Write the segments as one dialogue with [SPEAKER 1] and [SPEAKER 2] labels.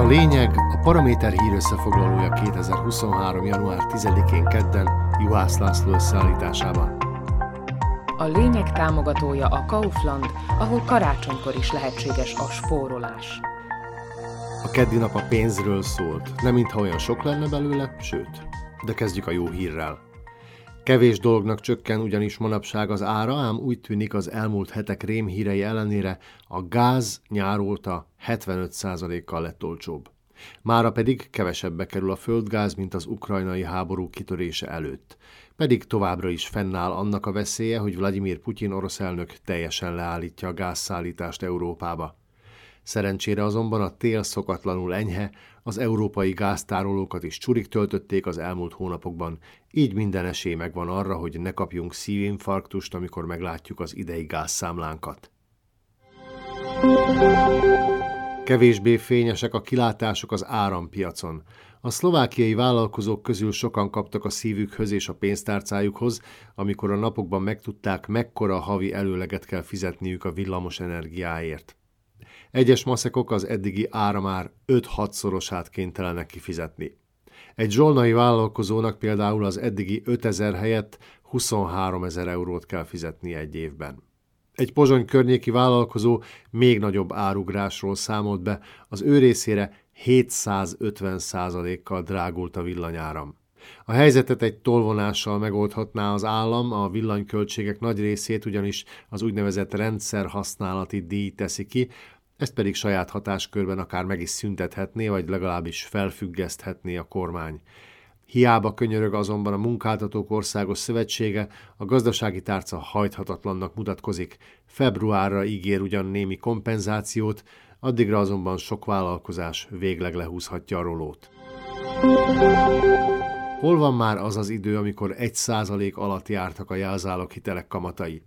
[SPEAKER 1] a lényeg, a Paraméter hír összefoglalója 2023. január 10-én kedden Juhász László összeállításában.
[SPEAKER 2] A lényeg támogatója a Kaufland, ahol karácsonykor is lehetséges a spórolás.
[SPEAKER 1] A keddi nap a pénzről szólt, nem mintha olyan sok lenne belőle, sőt. De kezdjük a jó hírrel. Kevés dolognak csökken ugyanis manapság az ára, ám úgy tűnik az elmúlt hetek rémhírei ellenére a gáz nyáróta 75%-kal lett olcsóbb. Mára pedig kevesebbe kerül a földgáz, mint az ukrajnai háború kitörése előtt. Pedig továbbra is fennáll annak a veszélye, hogy Vladimir Putyin orosz elnök teljesen leállítja a gázszállítást Európába. Szerencsére azonban a tél szokatlanul enyhe, az európai gáztárolókat is csurik töltötték az elmúlt hónapokban, így minden esély megvan arra, hogy ne kapjunk szívinfarktust, amikor meglátjuk az idei gázszámlánkat. Kevésbé fényesek a kilátások az árampiacon. A szlovákiai vállalkozók közül sokan kaptak a szívükhöz és a pénztárcájukhoz, amikor a napokban megtudták, mekkora havi előleget kell fizetniük a villamos energiáért. Egyes maszekok az eddigi áramár 5-6 szorosát kénytelenek kifizetni. Egy zsolnai vállalkozónak például az eddigi 5000 helyett 23 ezer eurót kell fizetni egy évben. Egy pozsony környéki vállalkozó még nagyobb árugrásról számolt be, az ő részére 750 kal drágult a villanyáram. A helyzetet egy tolvonással megoldhatná az állam, a villanyköltségek nagy részét ugyanis az úgynevezett rendszer használati díj teszi ki, ezt pedig saját hatáskörben akár meg is szüntethetné, vagy legalábbis felfüggeszthetné a kormány. Hiába könyörög azonban a Munkáltatók Országos Szövetsége, a gazdasági tárca hajthatatlannak mutatkozik. Februárra ígér ugyan némi kompenzációt, addigra azonban sok vállalkozás végleg lehúzhatja a rolót. Hol van már az az idő, amikor egy százalék alatt jártak a jelzálog hitelek kamatai?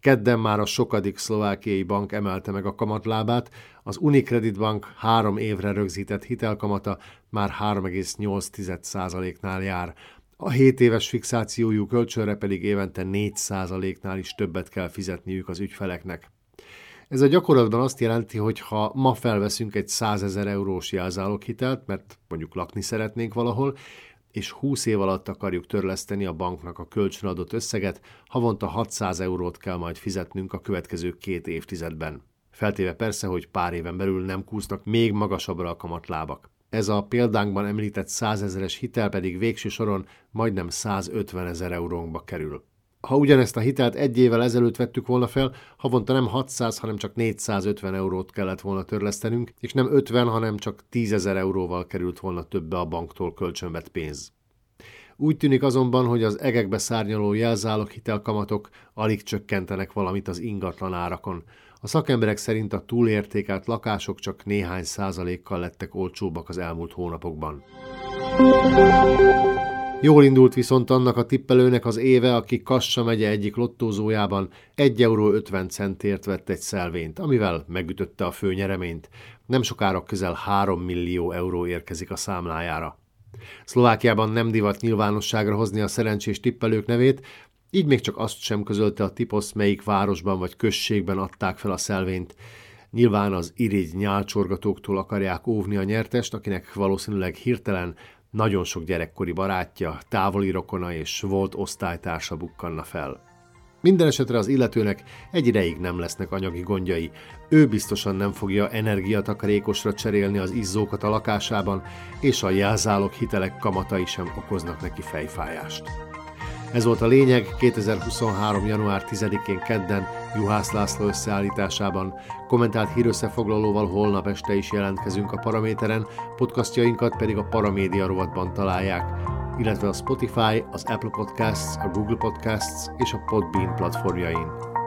[SPEAKER 1] Kedden már a sokadik szlovákiai bank emelte meg a kamatlábát, az Unicredit Bank három évre rögzített hitelkamata már 3,8%-nál jár, a 7 éves fixációjú kölcsönre pedig évente 4%-nál is többet kell fizetniük az ügyfeleknek. Ez a gyakorlatban azt jelenti, hogy ha ma felveszünk egy 100 ezer eurós jelzáloghitelt, mert mondjuk lakni szeretnénk valahol, és 20 év alatt akarjuk törleszteni a banknak a kölcsönadott összeget, havonta 600 eurót kell majd fizetnünk a következő két évtizedben. Feltéve persze, hogy pár éven belül nem kúsznak még magasabbra a kamatlábak. Ez a példánkban említett 100 ezeres hitel pedig végső soron majdnem 150 ezer eurónkba kerül. Ha ugyanezt a hitelt egy évvel ezelőtt vettük volna fel, havonta nem 600, hanem csak 450 eurót kellett volna törlesztenünk, és nem 50, hanem csak 10 ezer euróval került volna többe a banktól kölcsönvett pénz. Úgy tűnik azonban, hogy az egekbe szárnyaló jelzálog hitelkamatok alig csökkentenek valamit az ingatlan árakon. A szakemberek szerint a túlértékelt lakások csak néhány százalékkal lettek olcsóbbak az elmúlt hónapokban. Jól indult viszont annak a tippelőnek az éve, aki Kassa megye egyik lottózójában 1 euró 50 centért vett egy szelvényt, amivel megütötte a főnyereményt. Nem sokára közel 3 millió euró érkezik a számlájára. Szlovákiában nem divat nyilvánosságra hozni a szerencsés tippelők nevét, így még csak azt sem közölte a tiposz, melyik városban vagy községben adták fel a szelvényt. Nyilván az irigy nyálcsorgatóktól akarják óvni a nyertest, akinek valószínűleg hirtelen nagyon sok gyerekkori barátja, távoli rokona és volt osztálytársa bukkanna fel. Minden esetre az illetőnek egy ideig nem lesznek anyagi gondjai. Ő biztosan nem fogja energiatakarékosra cserélni az izzókat a lakásában, és a jelzálog hitelek kamatai sem okoznak neki fejfájást. Ez volt a lényeg 2023. január 10-én kedden Juhász László összeállításában. Kommentált hírösszefoglalóval holnap este is jelentkezünk a Paraméteren, podcastjainkat pedig a Paramédia rovatban találják, illetve a Spotify, az Apple Podcasts, a Google Podcasts és a Podbean platformjain.